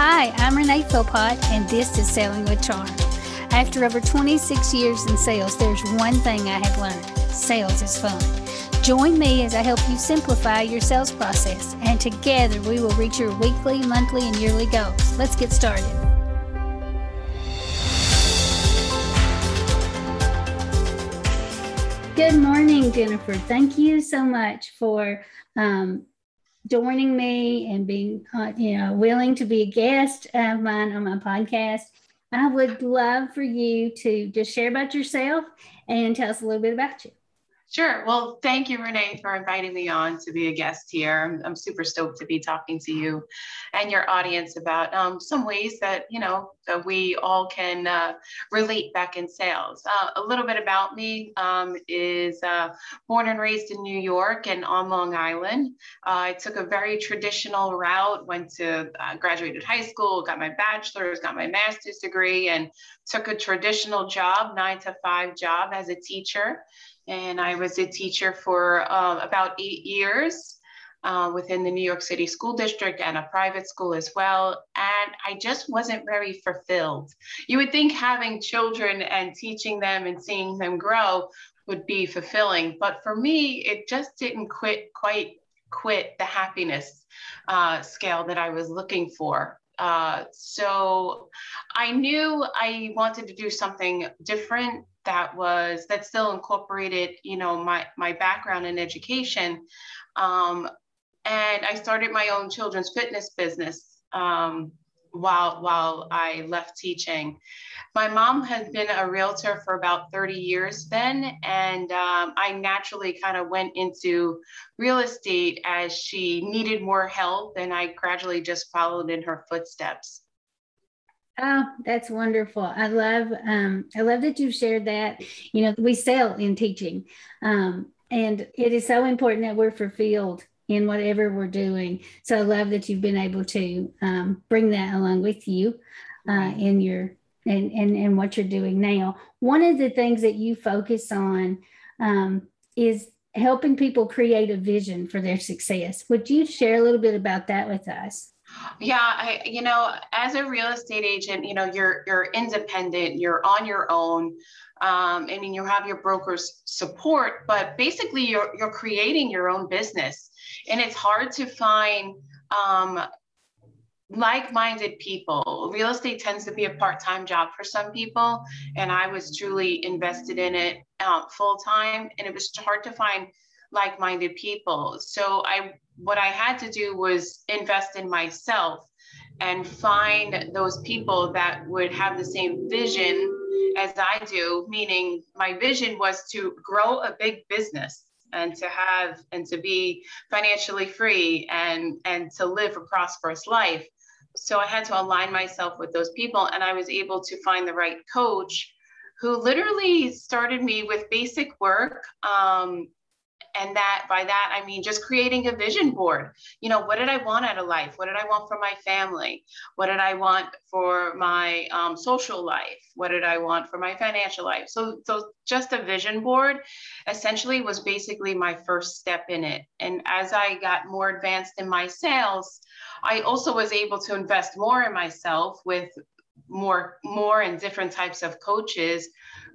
Hi, I'm Renee Philpott, and this is Selling with Charm. After over 26 years in sales, there's one thing I have learned sales is fun. Join me as I help you simplify your sales process, and together we will reach your weekly, monthly, and yearly goals. Let's get started. Good morning, Jennifer. Thank you so much for um, joining me and being, uh, you know, willing to be a guest of mine on my podcast. I would love for you to just share about yourself and tell us a little bit about you. Sure. Well, thank you, Renee, for inviting me on to be a guest here. I'm, I'm super stoked to be talking to you and your audience about um, some ways that, you know, that we all can uh, relate back in sales. Uh, a little bit about me um, is uh, born and raised in New York and on Long Island. Uh, I took a very traditional route, went to uh, graduated high school, got my bachelor's, got my master's degree, and took a traditional job, nine to five job as a teacher and I was a teacher for uh, about eight years uh, within the New York City School District and a private school as well. And I just wasn't very fulfilled. You would think having children and teaching them and seeing them grow would be fulfilling, but for me, it just didn't quit quite quit the happiness uh, scale that I was looking for. Uh, so I knew I wanted to do something different that was that still incorporated you know my my background in education. Um, and i started my own children's fitness business um, while while i left teaching. My mom has been a realtor for about 30 years then and um, i naturally kind of went into real estate as she needed more help and i gradually just followed in her footsteps Oh, that's wonderful. I love um, I love that you've shared that. You know, we sell in teaching. Um, and it is so important that we're fulfilled in whatever we're doing. So I love that you've been able to um, bring that along with you uh, in your and, and and what you're doing now. One of the things that you focus on um, is helping people create a vision for their success. Would you share a little bit about that with us? Yeah, I you know, as a real estate agent, you know, you're you're independent, you're on your own. Um, I mean, you have your broker's support, but basically, you're you're creating your own business, and it's hard to find um, like-minded people. Real estate tends to be a part-time job for some people, and I was truly invested in it uh, full-time, and it was hard to find like-minded people. So I what I had to do was invest in myself and find those people that would have the same vision as I do, meaning my vision was to grow a big business and to have and to be financially free and and to live a prosperous life. So I had to align myself with those people and I was able to find the right coach who literally started me with basic work um, and that by that i mean just creating a vision board. You know what did i want out of life? What did i want for my family? What did i want for my um, social life? What did i want for my financial life? So so just a vision board essentially was basically my first step in it. And as i got more advanced in my sales i also was able to invest more in myself with more more and different types of coaches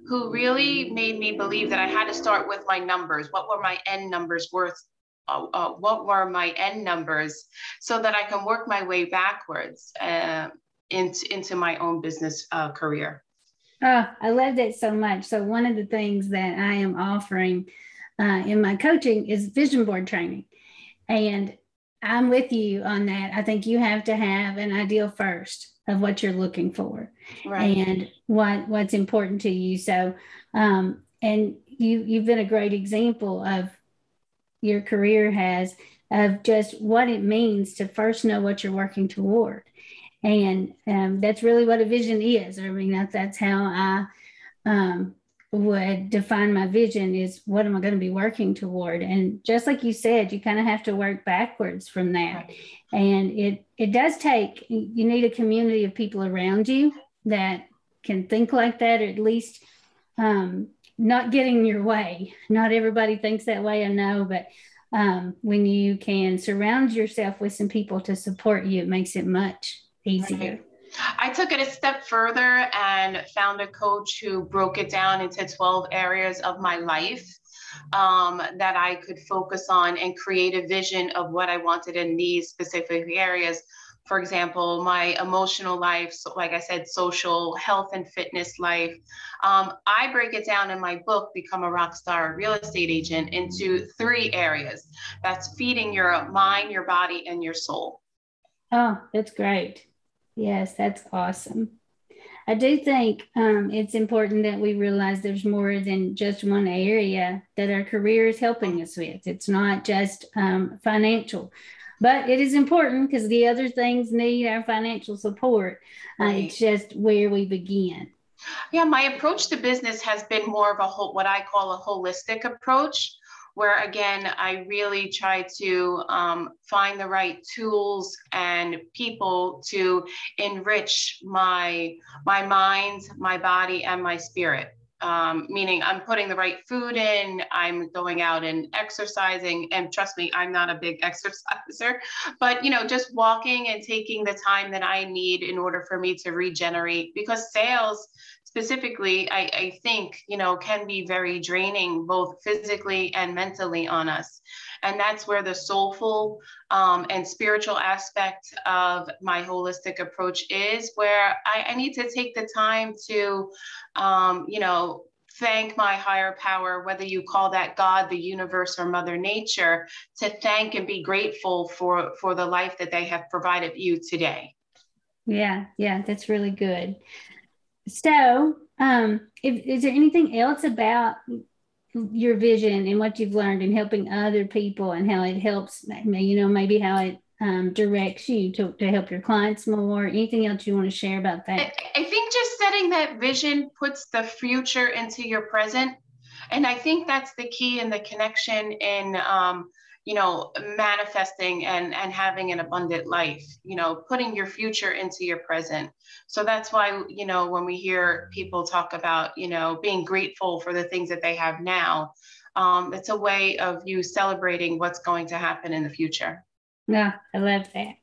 who really made me believe that I had to start with my numbers. What were my end numbers worth? Uh, uh, what were my end numbers so that I can work my way backwards uh, into, into my own business uh, career. Oh, I love that so much. So, one of the things that I am offering uh, in my coaching is vision board training. And I'm with you on that. I think you have to have an ideal first of what you're looking for right. and what what's important to you. So, um, and you you've been a great example of your career has of just what it means to first know what you're working toward, and um, that's really what a vision is. I mean, that's that's how I um, would define my vision is what am I going to be working toward? And just like you said, you kind of have to work backwards from that. Right. And it it does take you need a community of people around you that can think like that, or at least um, not getting your way. Not everybody thinks that way, I know, but um, when you can surround yourself with some people to support you, it makes it much easier. Right. I took it a step further and found a coach who broke it down into 12 areas of my life um, that I could focus on and create a vision of what I wanted in these specific areas. For example, my emotional life, so like I said, social, health, and fitness life. Um, I break it down in my book, Become a Rockstar Real Estate Agent, into three areas that's feeding your mind, your body, and your soul. Oh, that's great. Yes, that's awesome. I do think um, it's important that we realize there's more than just one area that our career is helping us with. It's not just um, financial, but it is important because the other things need our financial support. Uh, right. It's just where we begin. Yeah, my approach to business has been more of a whole, what I call a holistic approach where again, I really try to um, find the right tools and people to enrich my, my mind, my body, and my spirit. Um, meaning I'm putting the right food in, I'm going out and exercising. And trust me, I'm not a big exerciser, but you know, just walking and taking the time that I need in order for me to regenerate because sales specifically, I, I think, you know, can be very draining both physically and mentally on us. And that's where the soulful um, and spiritual aspect of my holistic approach is, where I, I need to take the time to, um, you know, thank my higher power, whether you call that God, the universe, or Mother Nature, to thank and be grateful for, for the life that they have provided you today. Yeah, yeah, that's really good. So, um, if, is there anything else about your vision and what you've learned in helping other people and how it helps, you know, maybe how it um, directs you to, to help your clients more? Anything else you want to share about that? I, I think just setting that vision puts the future into your present. And I think that's the key in the connection in um, you know manifesting and and having an abundant life you know putting your future into your present. So that's why you know when we hear people talk about you know being grateful for the things that they have now um, it's a way of you celebrating what's going to happen in the future. Yeah i love that.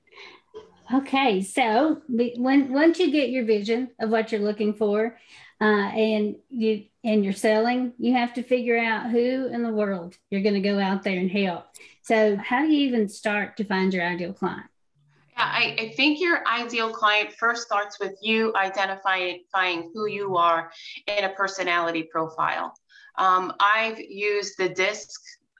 Okay so when once you get your vision of what you're looking for uh, and you and you're selling, you have to figure out who in the world you're going to go out there and help. So, how do you even start to find your ideal client? Yeah, I, I think your ideal client first starts with you identifying who you are in a personality profile. Um, I've used the DISC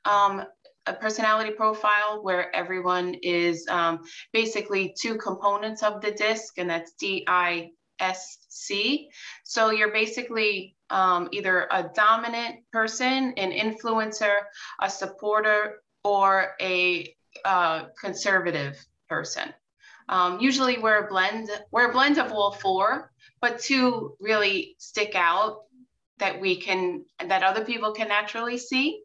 um, a personality profile where everyone is um, basically two components of the disc, and that's D I S C. So you're basically um, either a dominant person, an influencer, a supporter, or a uh, conservative person. Um, usually we're a blend, we're a blend of all four, but two really stick out that we can, that other people can naturally see.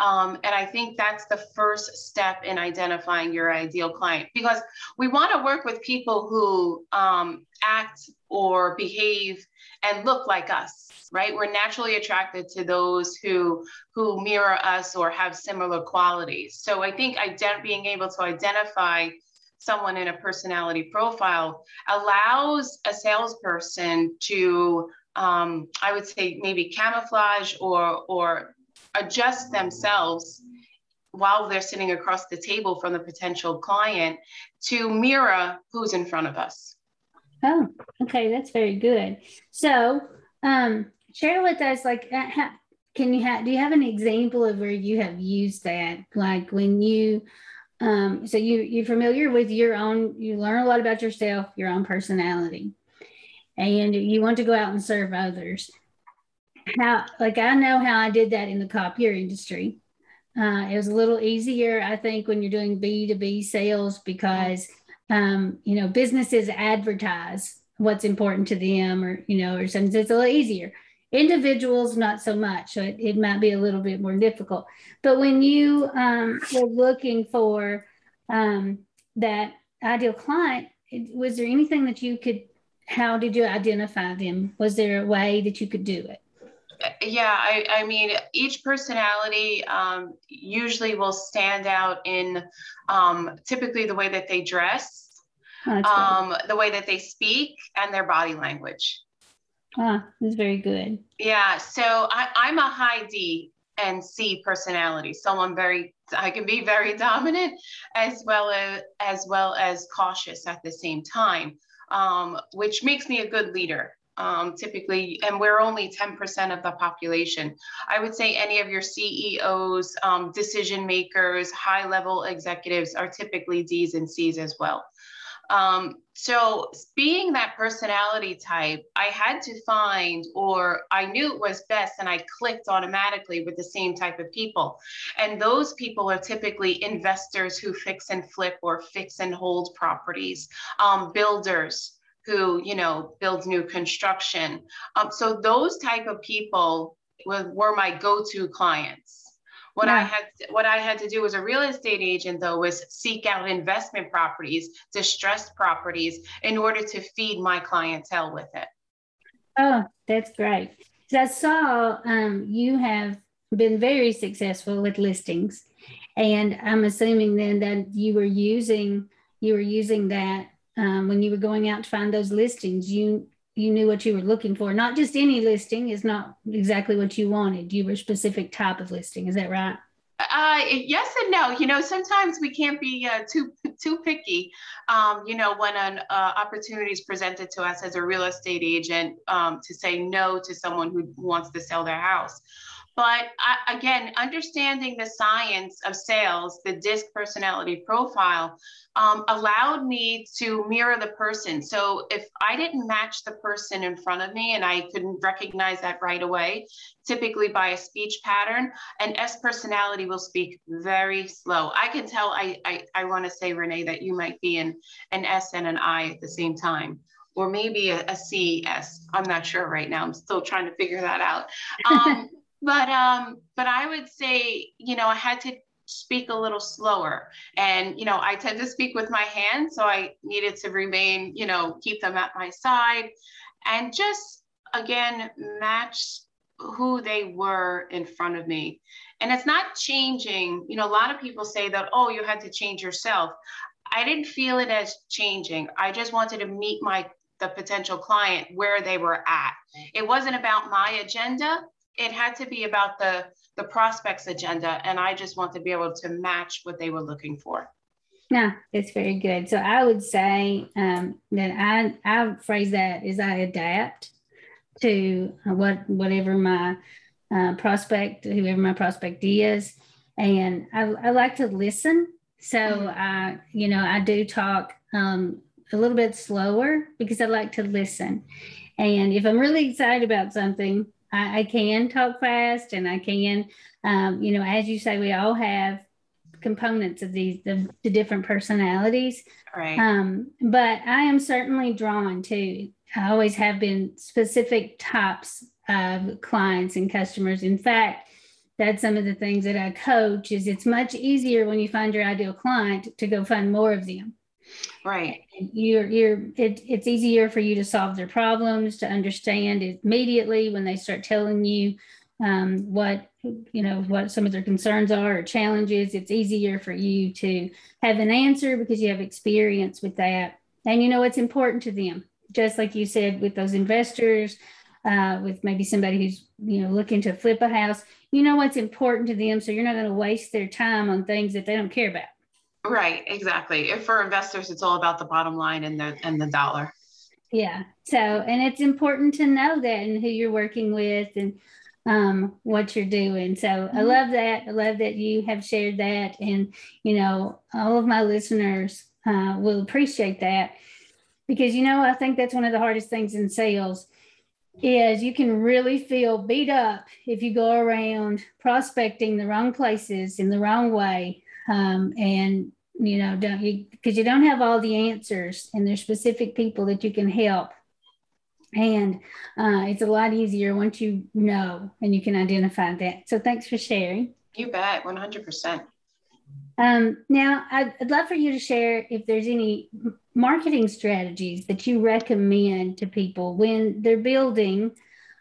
Um, and I think that's the first step in identifying your ideal client because we want to work with people who um, act or behave and look like us, right? We're naturally attracted to those who who mirror us or have similar qualities. So I think ident- being able to identify someone in a personality profile allows a salesperson to um, I would say maybe camouflage or or adjust themselves while they're sitting across the table from the potential client to mirror who's in front of us. Oh, okay, that's very good. So, um, share with us, like, uh, can you have? Do you have an example of where you have used that? Like when you, um, so you you're familiar with your own. You learn a lot about yourself, your own personality, and you want to go out and serve others how like I know how I did that in the copier industry. Uh, it was a little easier, I think, when you're doing B2B sales because um, you know businesses advertise what's important to them or you know or something. It's a little easier. Individuals, not so much. So it, it might be a little bit more difficult. But when you um, were looking for um, that ideal client, was there anything that you could? How did you identify them? Was there a way that you could do it? Yeah i, I mean each personality um, usually will stand out in um, typically the way that they dress oh, um, the way that they speak, and their body language. Ah, that's very good. Yeah. So I, I'm a high D and C personality. So I'm very, I can be very dominant as well as as well as cautious at the same time, um, which makes me a good leader. Um, typically, and we're only 10% of the population. I would say any of your CEOs, um, decision makers, high level executives are typically D's and C's as well. Um, so, being that personality type, I had to find, or I knew it was best, and I clicked automatically with the same type of people. And those people are typically investors who fix and flip or fix and hold properties, um, builders who, you know, builds new construction. Um, so, those type of people were, were my go to clients. What yeah. I had what I had to do as a real estate agent though was seek out investment properties, distressed properties in order to feed my clientele with it. Oh, that's great. So I saw um, you have been very successful with listings, and I'm assuming then that you were using you were using that um, when you were going out to find those listings. You you knew what you were looking for. Not just any listing is not exactly what you wanted. You were a specific type of listing. Is that right? Uh, yes and no. You know, sometimes we can't be uh, too too picky. Um, you know, when an uh, opportunity is presented to us as a real estate agent um, to say no to someone who wants to sell their house. But I, again, understanding the science of sales, the DISC personality profile, um, allowed me to mirror the person. So if I didn't match the person in front of me and I couldn't recognize that right away, typically by a speech pattern, an S personality will speak very slow. I can tell, I, I, I want to say, Renee, that you might be an, an S and an I at the same time or maybe a, a C S. I'm not sure right now. I'm still trying to figure that out. Um, but um but i would say you know i had to speak a little slower. And you know i tend to speak with my hands so i needed to remain you know keep them at my side and just again match who they were in front of me. And it's not changing. You know a lot of people say that oh you had to change yourself. I didn't feel it as changing. I just wanted to meet my the potential client where they were at. It wasn't about my agenda it had to be about the the prospects agenda and i just want to be able to match what they were looking for. Yeah it's very good. So i would say um, that i i phrase that is i adapt to what whatever my uh, prospect whoever my prospect is. And i, I like to listen. So mm-hmm. i you know i do talk um, a little bit slower because i like to listen. And if i'm really excited about something I, I can talk fast and I can, um, you know, as you say, we all have components of these the, the different personalities. Right. Um, but I am certainly drawn to. I always have been specific types of clients and customers. In fact, that's some of the things that I coach. Is it's much easier when you find your ideal client to go find more of them. Right. You're you're it, it's easier for you to solve their problems, to understand immediately when they start telling you um, what you know what some of their concerns are or challenges. It's easier for you to have an answer because you have experience with that, and you know what's important to them. Just like you said with those investors, uh, with maybe somebody who's you know looking to flip a house, you know what's important to them, so you're not going to waste their time on things that they don't care about. Right, exactly. If for investors, it's all about the bottom line and the and the dollar. Yeah. So, and it's important to know that and who you're working with and um, what you're doing. So, mm-hmm. I love that. I love that you have shared that, and you know, all of my listeners uh, will appreciate that because you know, I think that's one of the hardest things in sales is you can really feel beat up if you go around prospecting the wrong places in the wrong way um, and you know don't you because you don't have all the answers and there's specific people that you can help. And uh, it's a lot easier once you know and you can identify that. So thanks for sharing. You bet 100% um, now I'd, I'd love for you to share if there's any marketing strategies that you recommend to people when they're building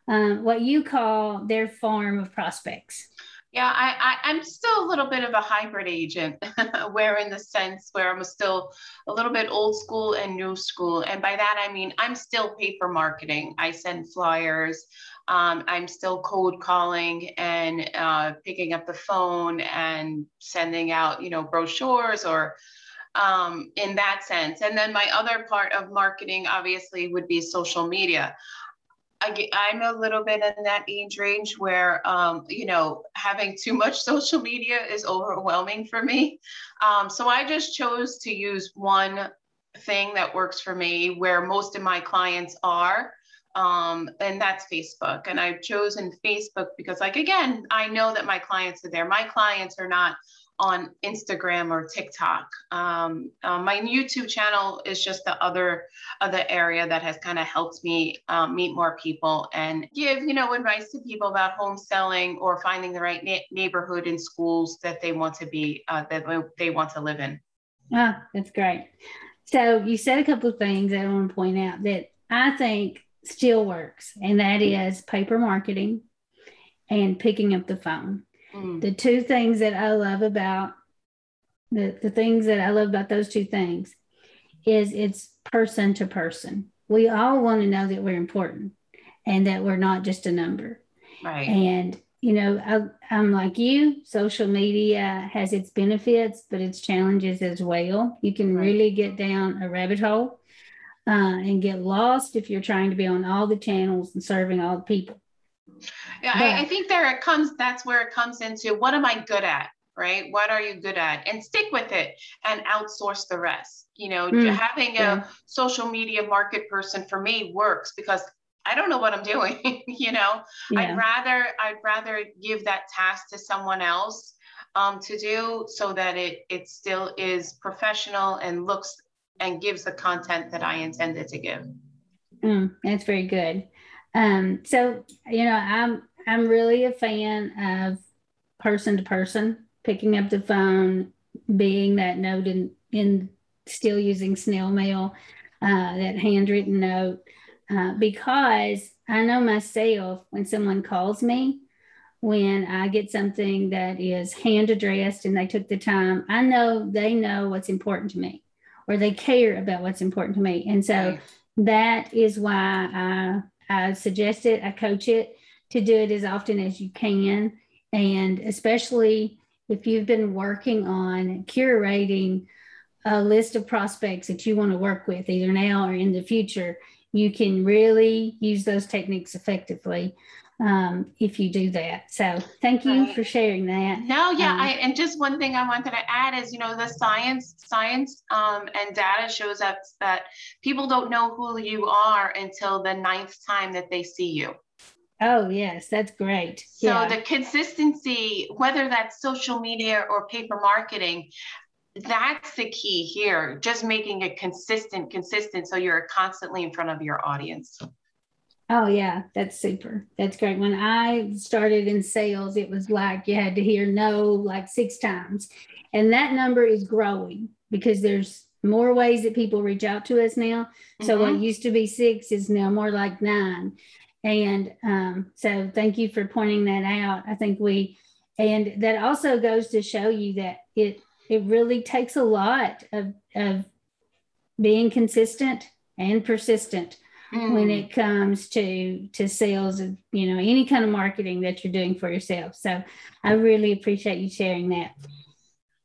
uh, what you call their farm of prospects Yeah, I, I, am still a little bit of a hybrid agent, where in the sense where I'm still a little bit old school and new school. And by that, I mean, I'm still paper marketing. I send flyers. Um, I'm still cold calling and uh, picking up the phone and sending out, you know, brochures or um, in that sense. And then my other part of marketing, obviously, would be social media. I, I'm a little bit in that age range where, um, you know, having too much social media is overwhelming for me. Um, so I just chose to use one thing that works for me where most of my clients are. Um, and that's Facebook. And I've chosen Facebook because, like, again, I know that my clients are there. My clients are not on Instagram or TikTok. Um, uh, my YouTube channel is just the other other area that has kind of helped me um, meet more people and give you know advice to people about home selling or finding the right na- neighborhood and schools that they want to be uh, that they want to live in. Ah, that's great. So you said a couple of things I want to point out that I think still works, and that is paper marketing and picking up the phone. Mm. The two things that I love about the, the things that I love about those two things is it's person to person. We all want to know that we're important and that we're not just a number. Right. And, you know, I, I'm like you, social media has its benefits, but its challenges as well. You can right. really get down a rabbit hole uh, and get lost if you're trying to be on all the channels and serving all the people. Yeah, I, I think there it comes, that's where it comes into what am I good at? Right? What are you good at? And stick with it and outsource the rest. You know, mm, having yeah. a social media market person for me works because I don't know what I'm doing. you know, yeah. I'd rather I'd rather give that task to someone else um, to do so that it it still is professional and looks and gives the content that I intended to give. Mm, that's very good. Um, so you know, I'm I'm really a fan of person to person, picking up the phone, being that note in in still using snail mail, uh, that handwritten note, uh, because I know myself when someone calls me, when I get something that is hand addressed and they took the time, I know they know what's important to me or they care about what's important to me. And so that is why I I suggest it, I coach it to do it as often as you can. And especially if you've been working on curating a list of prospects that you want to work with either now or in the future, you can really use those techniques effectively um, if you do that. So thank you right. for sharing that. No, yeah, um, I, and just one thing I wanted to add is, you know, the science, science um, and data shows us that people don't know who you are until the ninth time that they see you. Oh yes, that's great. So yeah. the consistency, whether that's social media or paper marketing, that's the key here. Just making it consistent, consistent, so you're constantly in front of your audience. Oh yeah, that's super. That's great. When I started in sales, it was like you had to hear no like six times. And that number is growing because there's more ways that people reach out to us now. Mm-hmm. So what mm-hmm. used to be six is now more like nine. And um, so thank you for pointing that out. I think we and that also goes to show you that it it really takes a lot of of being consistent and persistent mm. when it comes to to sales and you know any kind of marketing that you're doing for yourself. So i really appreciate you sharing that.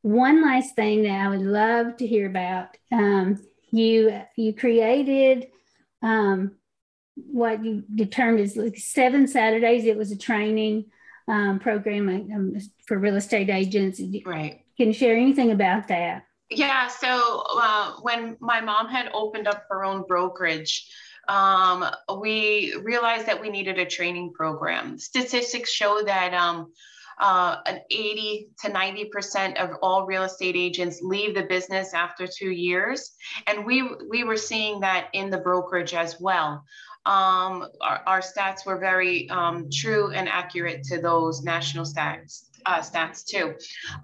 One last thing that i would love to hear about um, you you created um, what you determined is like seven saturdays. It was a training um, program um, for real estate agents. Right. can you share anything about that? Yeah so uh, when my mom had opened up her own brokerage um, we realized that we needed a training program. Statistics show that um, uh, an 80 to 90% of all real estate agents leave the business after two years. And we, we were seeing that in the brokerage as well. Um, our, our, stats were very um, true and accurate to those national stats uh, stats too.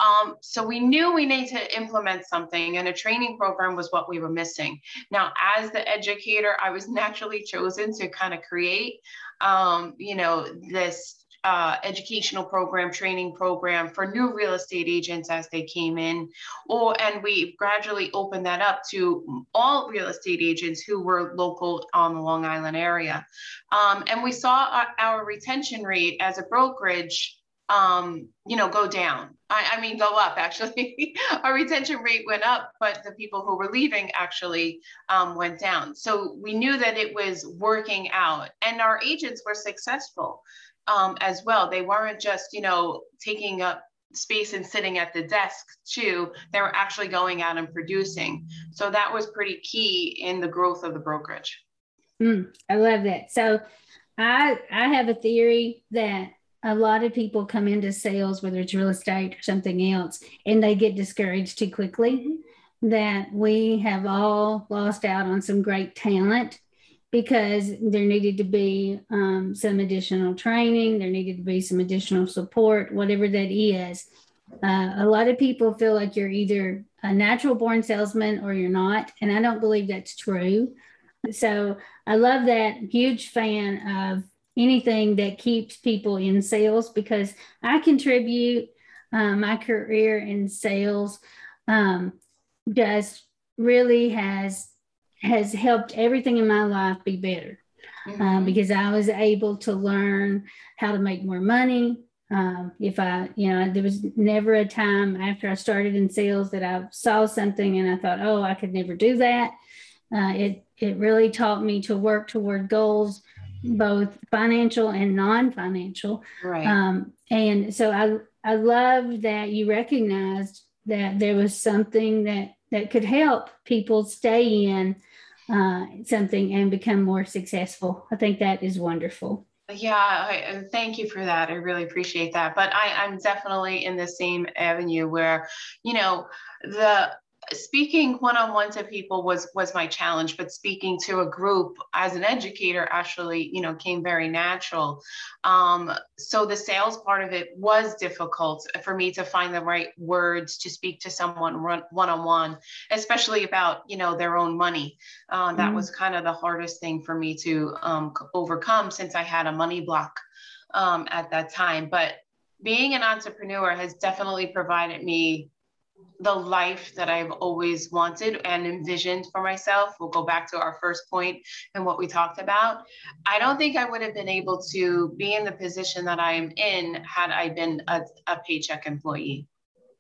Um, so we knew we need to implement something, and a training program was what we were missing. Now, as the educator, I was naturally chosen to kind of create, um, you know, this uh, educational program, training program for new real estate agents as they came in, or and we gradually opened that up to all real estate agents who were local on the Long Island area, um, and we saw our, our retention rate as a brokerage um, you know, go down. I, I mean, go up actually. Our retention rate went up, but the people who were leaving actually um, went down. So we knew that it was working out, and our agents were successful um, as well. They weren't just, you know, taking up space and sitting at the desk too. They were actually going out and producing. So that was pretty key in the growth of the brokerage. Mm, I love that. So I I have a theory that a lot of people come into sales, whether it's real estate or something else, and they get discouraged too quickly. That we have all lost out on some great talent because there needed to be um, some additional training, there needed to be some additional support, whatever that is. Uh, a lot of people feel like you're either a natural born salesman or you're not, and I don't believe that's true. So I love that. Huge fan of anything that keeps people in sales because I contribute uh, my career in sales um, just really has has helped everything in my life be better uh, mm-hmm. uh, because I was able to learn how to make more money. Um, if I, you know, there was never a time after I started in sales that I saw something and I thought, oh, I could never do that. Uh, it it really taught me to work toward goals both financial and non-financial. Right. Um, and so I I love that you recognized that there was something that that could help people stay in uh, something and become more successful. I think that is wonderful. Yeah, I, thank you for that. I really appreciate that. But I, I'm definitely in the same avenue where, you know, the speaking one-on-one to people was was my challenge but speaking to a group as an educator actually you know came very natural. Um, so the sales part of it was difficult for me to find the right words to speak to someone one-on-one especially about you know their own money. Uh, that mm-hmm. was kind of the hardest thing for me to um, overcome since i had a money block um, at that time. But being an entrepreneur has definitely provided me the life that I've always wanted and envisioned for myself. We'll go back to our first point and what we talked about. I don't think I would have been able to be in the position that I am in had I been a, a paycheck employee.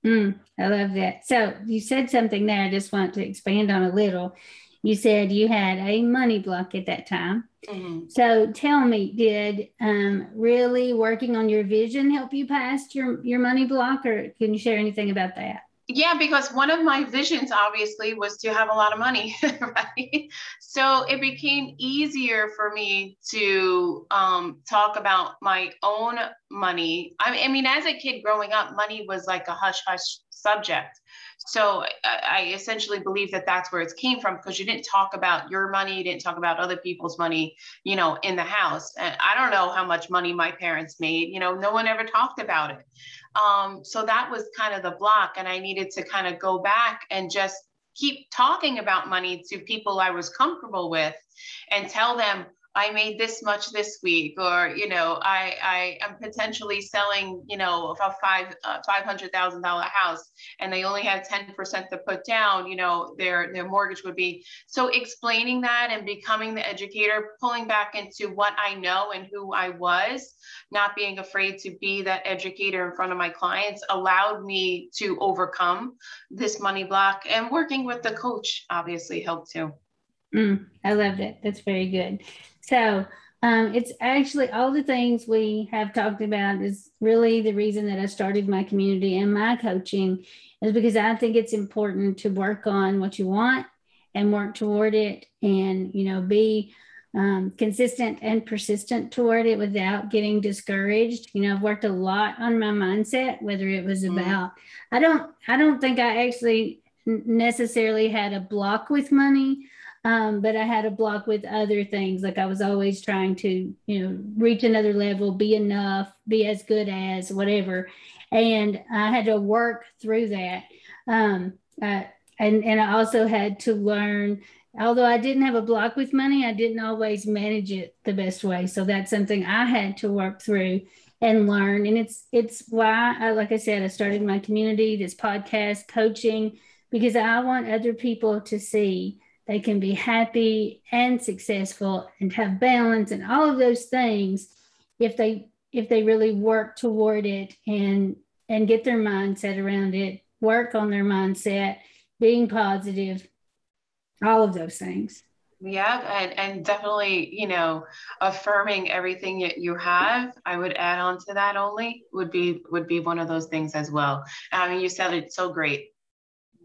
Mm, I love that. So you said something there. I just want to expand on a little. You said you had a money block at that time. Mm-hmm. So tell me, did um, really working on your vision help you past your your money block, or can you share anything about that? Yeah because one of my visions obviously was to have a lot of money right? So it became easier for me to um, talk about my own money. I, I mean as a kid growing up money was like a hush hush subject so I, I essentially believe that that's where it came from because you didn't talk about your money you didn't talk about other people's money you know in the house and i don't know how much money my parents made you know no one ever talked about it um, so that was kind of the block. And I needed to kind of go back and just keep talking about money to people I was comfortable with and tell them I made this much this week, or you know, I I am potentially selling, you know, a five uh, five hundred thousand dollar house, and they only had ten percent to put down. You know, their their mortgage would be. So explaining that and becoming the educator, pulling back into what I know and who I was, not being afraid to be that educator in front of my clients, allowed me to overcome this money block. And working with the coach obviously helped too. Mm, I loved it. That's very good. So um, it's actually all the things we have talked about is really the reason that I started my community and my coaching is because I think it's important to work on what you want and work toward it and, you know, be um, consistent and persistent toward it without getting discouraged. You know, I've worked a lot on my mindset, whether it was mm. about, I don't, I don't think I actually necessarily had a block with money um, but I had a block with other things. Like I was always trying to, you know, reach another level, be enough, be as good as whatever. And I had to work through that. Um, uh, and, and I also had to learn, although I didn't have a block with money, I didn't always manage it the best way. So that's something I had to work through and learn. And it's it's why, I, like I said, I started my community, this podcast, coaching, because I want other people to see they can be happy and successful and have balance and all of those things if they if they really work toward it and and get their mindset around it work on their mindset being positive all of those things. Yeah and, and definitely you know affirming everything that you have i would add on to that only would be would be one of those things as well. I mean you said it so great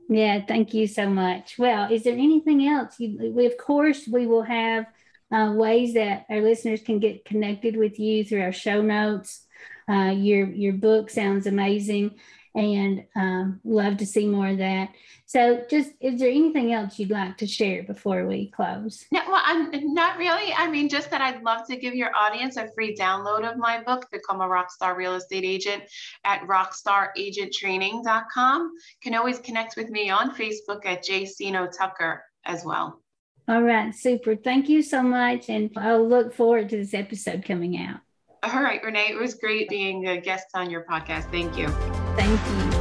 yeah, thank you so much. Well, is there anything else? You, we, of course, we will have uh, ways that our listeners can get connected with you through our show notes. Uh, your your book sounds amazing, and um, love to see more of that. So, just is there anything else you'd like to share before we close? No, well, I'm not really. I mean, just that I'd love to give your audience a free download of my book, Become a Rockstar Real Estate Agent, at rockstaragenttraining.com. Can always connect with me on Facebook at JCino Tucker as well. All right, super. Thank you so much. And I'll look forward to this episode coming out. All right, Renee, it was great being a guest on your podcast. Thank you. Thank you.